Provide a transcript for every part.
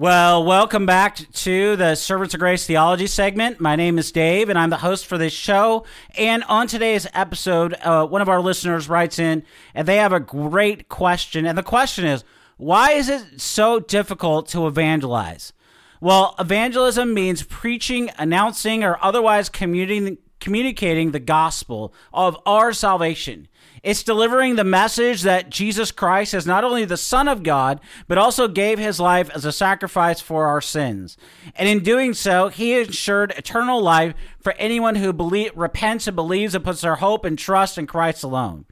Well, welcome back to the Servants of Grace Theology segment. My name is Dave, and I'm the host for this show. And on today's episode, uh, one of our listeners writes in, and they have a great question. And the question is, why is it so difficult to evangelize? Well, evangelism means preaching, announcing, or otherwise communicating communicating the gospel of our salvation. It's delivering the message that Jesus Christ is not only the Son of God, but also gave his life as a sacrifice for our sins. And in doing so, he ensured eternal life for anyone who believe, repents and believes and puts their hope and trust in Christ alone.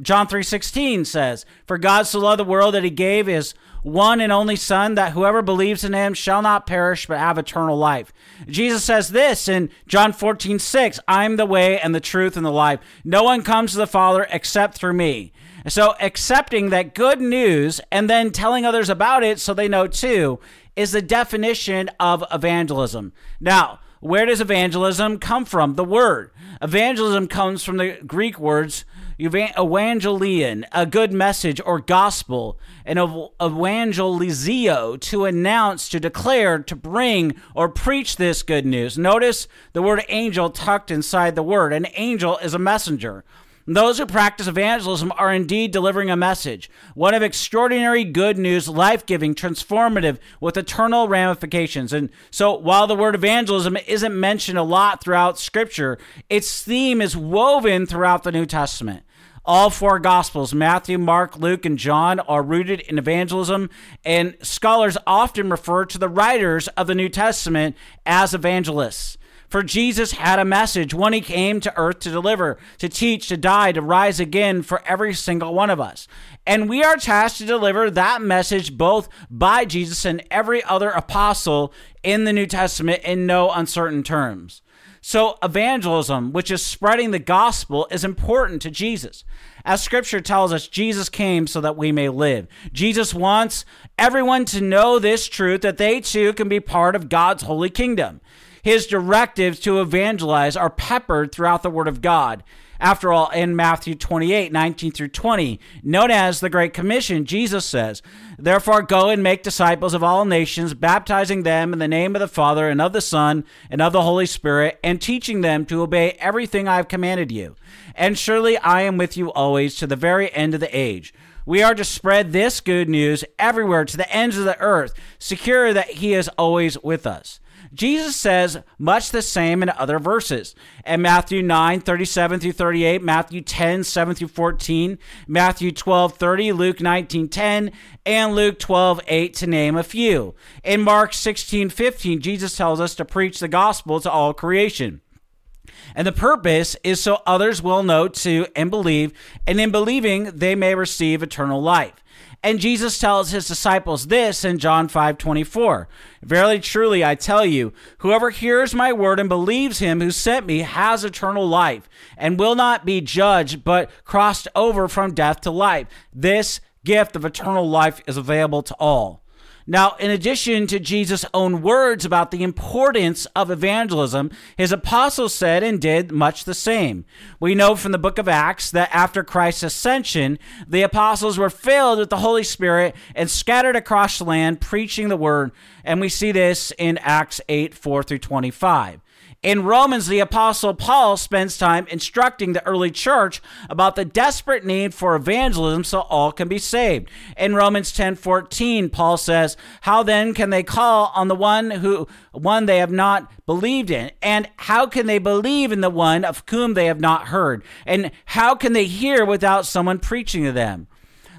John 3:16 says, "For God so loved the world that he gave his one and only Son, that whoever believes in him shall not perish but have eternal life. Jesus says this in John 14:6, I'm the way and the truth and the life. No one comes to the Father except through me. So, accepting that good news and then telling others about it so they know too is the definition of evangelism. Now, where does evangelism come from? The word. Evangelism comes from the Greek words evangelion, a good message or gospel, and evangelizio, to announce, to declare, to bring, or preach this good news. Notice the word angel tucked inside the word. An angel is a messenger. Those who practice evangelism are indeed delivering a message, one of extraordinary good news, life giving, transformative, with eternal ramifications. And so, while the word evangelism isn't mentioned a lot throughout Scripture, its theme is woven throughout the New Testament. All four Gospels, Matthew, Mark, Luke, and John, are rooted in evangelism, and scholars often refer to the writers of the New Testament as evangelists. For Jesus had a message, one he came to earth to deliver, to teach, to die, to rise again for every single one of us. And we are tasked to deliver that message both by Jesus and every other apostle in the New Testament in no uncertain terms. So, evangelism, which is spreading the gospel, is important to Jesus. As scripture tells us, Jesus came so that we may live. Jesus wants everyone to know this truth that they too can be part of God's holy kingdom. His directives to evangelize are peppered throughout the Word of God. After all, in Matthew 28 19 through 20, known as the Great Commission, Jesus says, Therefore, go and make disciples of all nations, baptizing them in the name of the Father, and of the Son, and of the Holy Spirit, and teaching them to obey everything I have commanded you. And surely I am with you always to the very end of the age. We are to spread this good news everywhere to the ends of the earth, secure that He is always with us. Jesus says much the same in other verses. In Matthew 9, 37 through 38, Matthew 10, 7 through 14, Matthew 12, 30, Luke 19, 10, and Luke 12, 8, to name a few. In Mark 16, 15, Jesus tells us to preach the gospel to all creation. And the purpose is so others will know to and believe, and in believing, they may receive eternal life. And Jesus tells his disciples this in John 5 24. Verily, truly, I tell you, whoever hears my word and believes him who sent me has eternal life, and will not be judged, but crossed over from death to life. This gift of eternal life is available to all. Now, in addition to Jesus' own words about the importance of evangelism, his apostles said and did much the same. We know from the book of Acts that after Christ's ascension, the apostles were filled with the Holy Spirit and scattered across the land preaching the word. And we see this in Acts 8 4 through 25. In Romans, the Apostle Paul spends time instructing the early church about the desperate need for evangelism so all can be saved. In Romans 10 14, Paul says, How then can they call on the one who one they have not believed in? And how can they believe in the one of whom they have not heard? And how can they hear without someone preaching to them?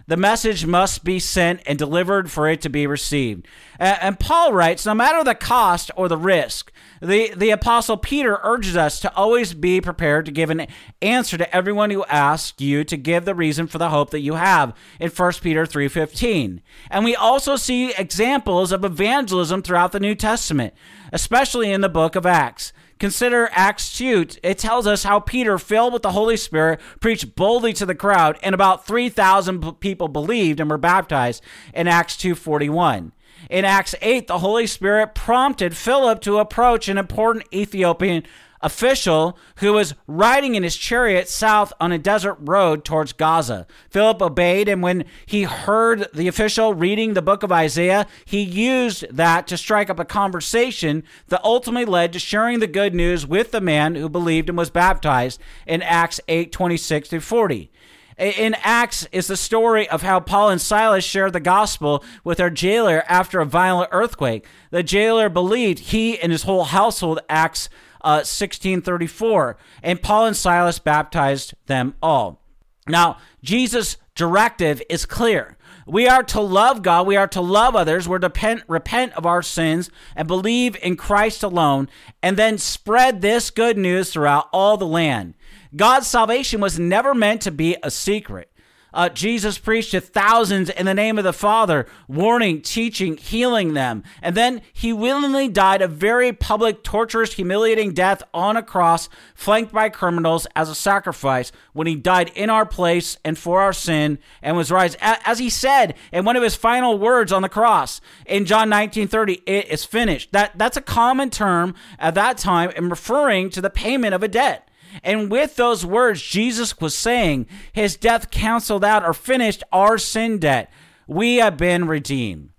The message must be sent and delivered for it to be received. And Paul writes, no matter the cost or the risk, the, the apostle Peter urges us to always be prepared to give an answer to everyone who asks you to give the reason for the hope that you have in 1 Peter 3:15. And we also see examples of evangelism throughout the New Testament, especially in the book of Acts. Consider Acts 2. It tells us how Peter, filled with the Holy Spirit, preached boldly to the crowd, and about 3,000 people believed and were baptized in Acts 2.41. In Acts 8, the Holy Spirit prompted Philip to approach an important Ethiopian official who was riding in his chariot south on a desert road towards Gaza. Philip obeyed, and when he heard the official reading the book of Isaiah, he used that to strike up a conversation that ultimately led to sharing the good news with the man who believed and was baptized in Acts 8 26 through 40. In Acts is the story of how Paul and Silas shared the gospel with their jailer after a violent earthquake. The jailer believed he and his whole household, Acts 1634. Uh, and Paul and Silas baptized them all. Now, Jesus' directive is clear. We are to love God. We are to love others. We're to repent, repent of our sins and believe in Christ alone, and then spread this good news throughout all the land. God's salvation was never meant to be a secret. Uh, Jesus preached to thousands in the name of the Father, warning, teaching, healing them. And then he willingly died a very public, torturous, humiliating death on a cross, flanked by criminals as a sacrifice when he died in our place and for our sin and was raised. As he said in one of his final words on the cross in John 19 30, it is finished. That, that's a common term at that time in referring to the payment of a debt. And with those words, Jesus was saying his death canceled out or finished our sin debt. We have been redeemed.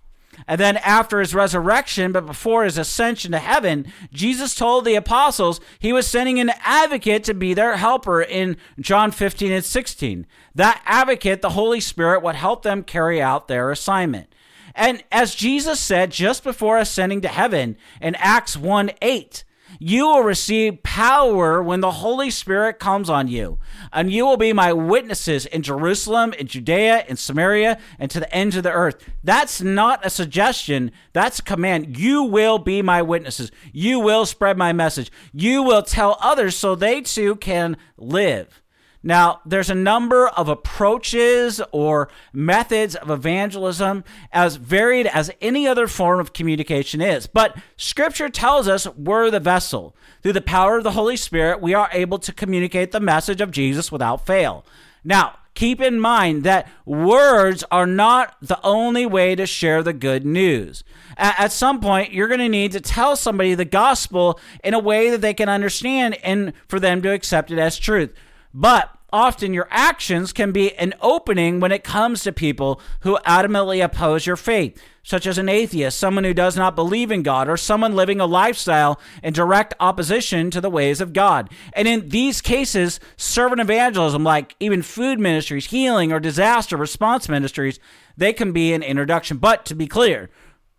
And then after his resurrection, but before his ascension to heaven, Jesus told the apostles he was sending an advocate to be their helper in John 15 and 16. That advocate, the Holy Spirit, would help them carry out their assignment. And as Jesus said just before ascending to heaven in Acts 1 8, you will receive power when the Holy Spirit comes on you, and you will be my witnesses in Jerusalem, in Judea, in Samaria, and to the ends of the earth. That's not a suggestion, that's a command. You will be my witnesses. You will spread my message. You will tell others so they too can live. Now, there's a number of approaches or methods of evangelism as varied as any other form of communication is. But scripture tells us we're the vessel. Through the power of the Holy Spirit, we are able to communicate the message of Jesus without fail. Now, keep in mind that words are not the only way to share the good news. At some point, you're going to need to tell somebody the gospel in a way that they can understand and for them to accept it as truth. But often your actions can be an opening when it comes to people who adamantly oppose your faith, such as an atheist, someone who does not believe in God, or someone living a lifestyle in direct opposition to the ways of God. And in these cases, servant evangelism, like even food ministries, healing, or disaster response ministries, they can be an introduction. But to be clear,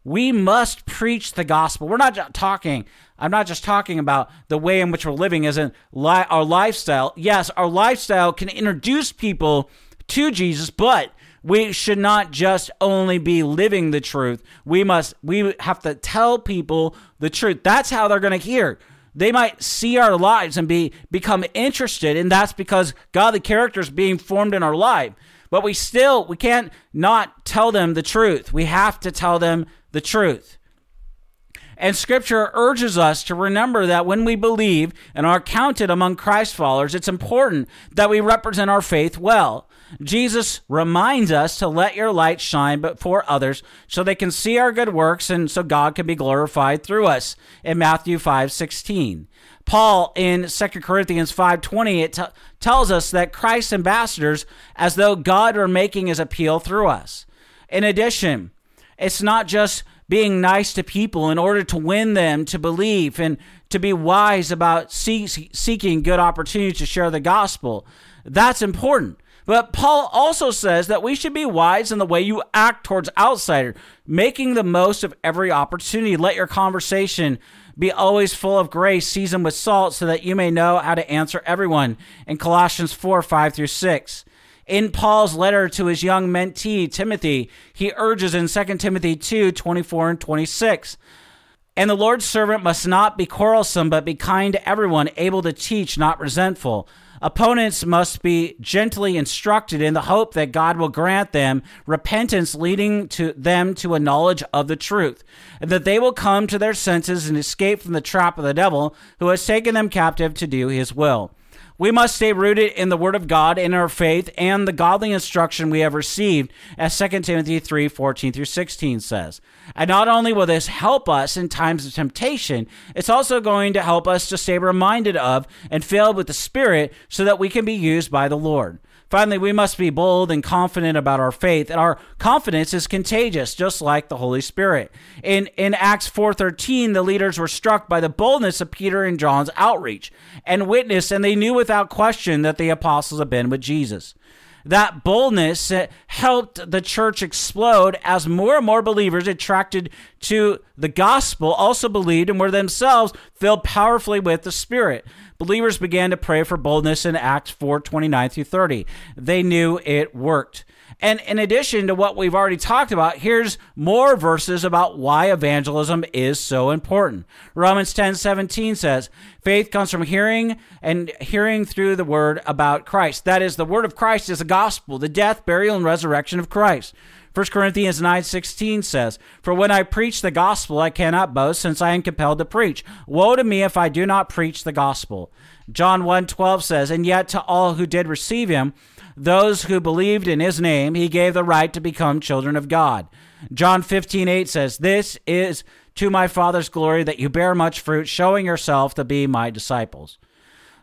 we must preach the gospel. We're not talking I'm not just talking about the way in which we're living in li- our lifestyle. Yes, our lifestyle can introduce people to Jesus, but we should not just only be living the truth. We must we have to tell people the truth. That's how they're going to hear. They might see our lives and be become interested, and that's because godly characters being formed in our life. But we still we can't not tell them the truth. We have to tell them the truth. And scripture urges us to remember that when we believe and are counted among Christ followers, it's important that we represent our faith well. Jesus reminds us to let your light shine before others so they can see our good works and so God can be glorified through us in Matthew 5:16. Paul in 2 Corinthians 5:20 it t- tells us that Christ's ambassadors as though God were making his appeal through us. In addition, it's not just being nice to people in order to win them to believe and to be wise about see- seeking good opportunities to share the gospel. That's important. But Paul also says that we should be wise in the way you act towards outsiders, making the most of every opportunity. Let your conversation be always full of grace, seasoned with salt, so that you may know how to answer everyone. In Colossians 4 5 through 6. In Paul's letter to his young mentee, Timothy, he urges in 2 Timothy 2 24 and 26. And the Lord's servant must not be quarrelsome, but be kind to everyone, able to teach, not resentful, Opponents must be gently instructed in the hope that God will grant them repentance leading to them to a knowledge of the truth, and that they will come to their senses and escape from the trap of the devil who has taken them captive to do his will. We must stay rooted in the Word of God, in our faith, and the godly instruction we have received, as 2 Timothy 3 14 through 16 says. And not only will this help us in times of temptation, it's also going to help us to stay reminded of and filled with the Spirit so that we can be used by the Lord. Finally, we must be bold and confident about our faith, and our confidence is contagious, just like the Holy Spirit. In in Acts 4:13, the leaders were struck by the boldness of Peter and John's outreach and witnessed, and they knew without question that the apostles had been with Jesus. That boldness helped the church explode as more and more believers attracted to the gospel also believed and were themselves filled powerfully with the Spirit believers began to pray for boldness in Acts 4 29 through 30. They knew it worked. And in addition to what we've already talked about, here's more verses about why evangelism is so important. Romans 10 17 says, Faith comes from hearing and hearing through the word about Christ. That is, the word of Christ is the gospel, the death, burial, and resurrection of Christ. 1 Corinthians 9:16 says, "For when I preach the gospel, I cannot boast, since I am compelled to preach. Woe to me if I do not preach the gospel." John 1:12 says, "And yet to all who did receive him, those who believed in his name, he gave the right to become children of God." John 15:8 says, "This is to my Father's glory that you bear much fruit, showing yourself to be my disciples."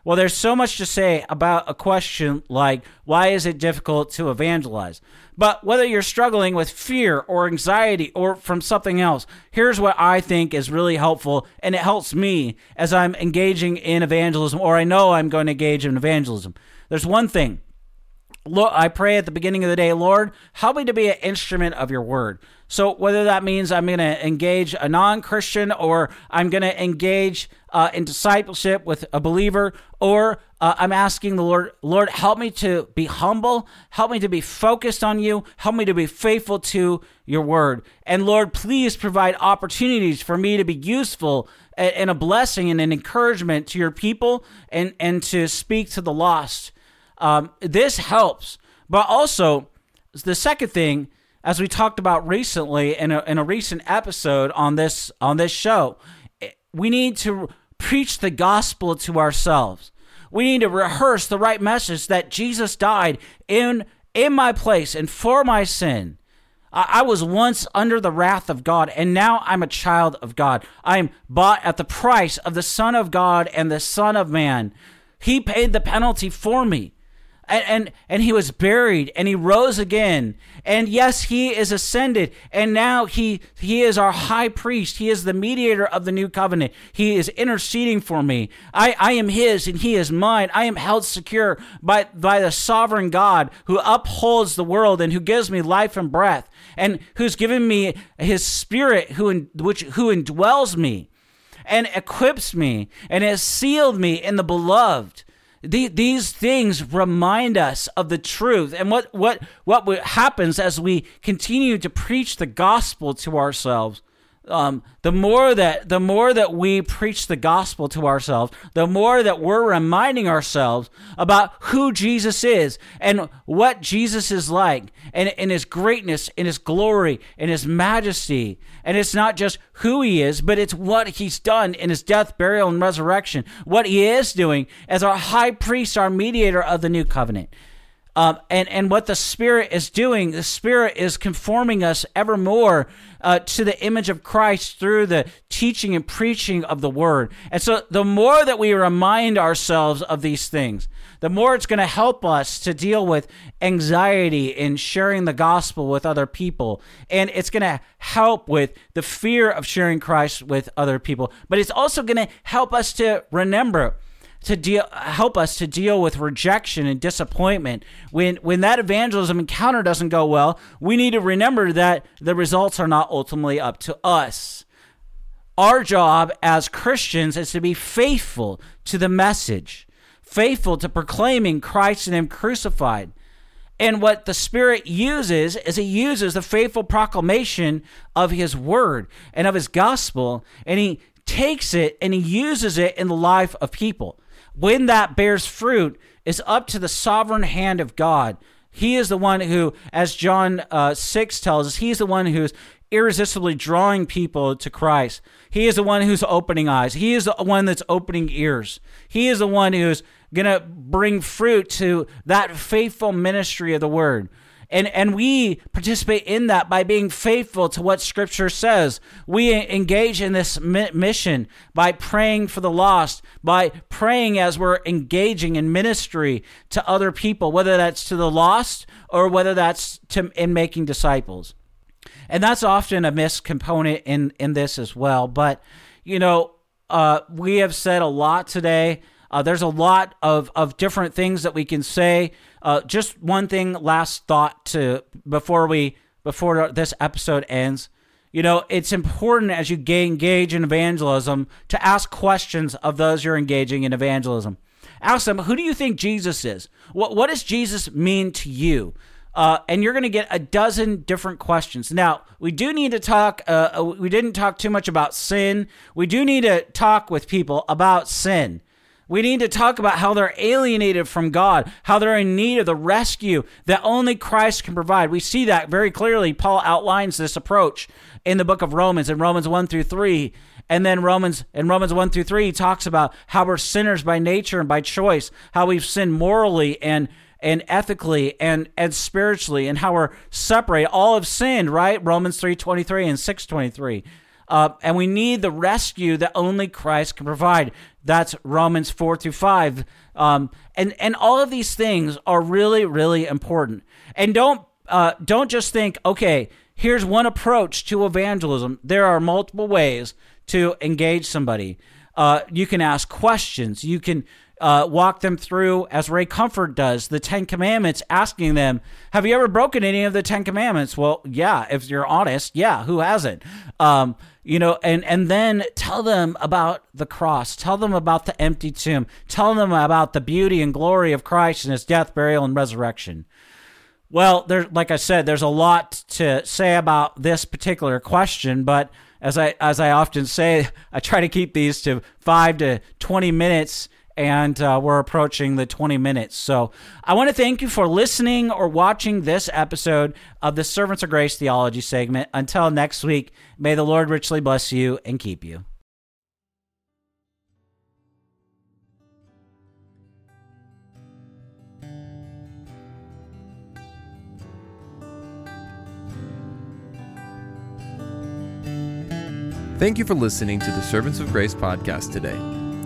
Well, there's so much to say about a question like, why is it difficult to evangelize? But whether you're struggling with fear or anxiety or from something else, here's what I think is really helpful, and it helps me as I'm engaging in evangelism, or I know I'm going to engage in evangelism. There's one thing. I pray at the beginning of the day, Lord, help me to be an instrument of your word. So whether that means I'm going to engage a non-Christian or I'm going to engage uh, in discipleship with a believer, or uh, I'm asking the Lord, Lord, help me to be humble, help me to be focused on you, help me to be faithful to your word. And Lord, please provide opportunities for me to be useful and a blessing and an encouragement to your people and, and to speak to the lost. Um, this helps. But also, the second thing, as we talked about recently in a, in a recent episode on this on this show, we need to preach the gospel to ourselves. We need to rehearse the right message that Jesus died in in my place and for my sin. I, I was once under the wrath of God, and now I'm a child of God. I am bought at the price of the Son of God and the Son of Man. He paid the penalty for me and, and and he was buried and he rose again. And yes he is ascended and now he he is our high priest. He is the mediator of the new covenant. He is interceding for me. I i am his and he is mine. I am held secure by by the sovereign god who upholds the world and who gives me life and breath and who's given me his spirit who in, which who indwells me and equips me and has sealed me in the beloved these things remind us of the truth and what, what, what happens as we continue to preach the gospel to ourselves um, the more that the more that we preach the gospel to ourselves, the more that we're reminding ourselves about who Jesus is and what Jesus is like, and in His greatness, in His glory, in His majesty. And it's not just who He is, but it's what He's done in His death, burial, and resurrection. What He is doing as our high priest, our mediator of the new covenant. Um, and and what the Spirit is doing, the Spirit is conforming us ever more uh, to the image of Christ through the teaching and preaching of the Word. And so, the more that we remind ourselves of these things, the more it's going to help us to deal with anxiety in sharing the gospel with other people, and it's going to help with the fear of sharing Christ with other people. But it's also going to help us to remember to deal help us to deal with rejection and disappointment. When when that evangelism encounter doesn't go well we need to remember that the results are not ultimately up to us. Our job as Christians is to be faithful to the message faithful to proclaiming Christ and him crucified. And what the Spirit uses is He uses the faithful proclamation of His word and of His gospel, and He takes it and He uses it in the life of people when that bears fruit, is up to the sovereign hand of God. He is the one who, as John uh, 6 tells us, he's the one who's irresistibly drawing people to Christ. He is the one who's opening eyes. He is the one that's opening ears. He is the one who's going to bring fruit to that faithful ministry of the word. And, and we participate in that by being faithful to what Scripture says. We engage in this mission by praying for the lost, by praying as we're engaging in ministry to other people, whether that's to the lost or whether that's to, in making disciples. And that's often a missed component in, in this as well. But, you know, uh, we have said a lot today. Uh, there's a lot of, of different things that we can say. Uh, just one thing, last thought to before we before this episode ends. You know, it's important as you engage in evangelism to ask questions of those you're engaging in evangelism. Ask them, who do you think Jesus is? What what does Jesus mean to you? Uh, and you're going to get a dozen different questions. Now, we do need to talk. Uh, we didn't talk too much about sin. We do need to talk with people about sin. We need to talk about how they're alienated from God, how they're in need of the rescue that only Christ can provide. We see that very clearly. Paul outlines this approach in the book of Romans, in Romans 1 through 3. And then Romans in Romans 1 through 3, he talks about how we're sinners by nature and by choice, how we've sinned morally and and ethically and and spiritually and how we're separated all have sinned right romans 3.23 and 6.23 uh, and we need the rescue that only christ can provide that's romans 4 through 5 um, and and all of these things are really really important. And don't uh, don't just think okay here's one approach to evangelism. There are multiple ways to engage somebody. Uh, you can ask questions. You can uh, walk them through, as Ray Comfort does, the Ten Commandments, asking them, Have you ever broken any of the Ten Commandments? Well, yeah, if you're honest, yeah, who hasn't? Um, you know, and, and then tell them about the cross, tell them about the empty tomb, tell them about the beauty and glory of Christ and his death, burial, and resurrection. Well, there, like I said, there's a lot to say about this particular question, but as I as I often say, I try to keep these to five to twenty minutes and uh, we're approaching the 20 minutes. So I want to thank you for listening or watching this episode of the Servants of Grace Theology segment. Until next week, may the Lord richly bless you and keep you. Thank you for listening to the Servants of Grace podcast today.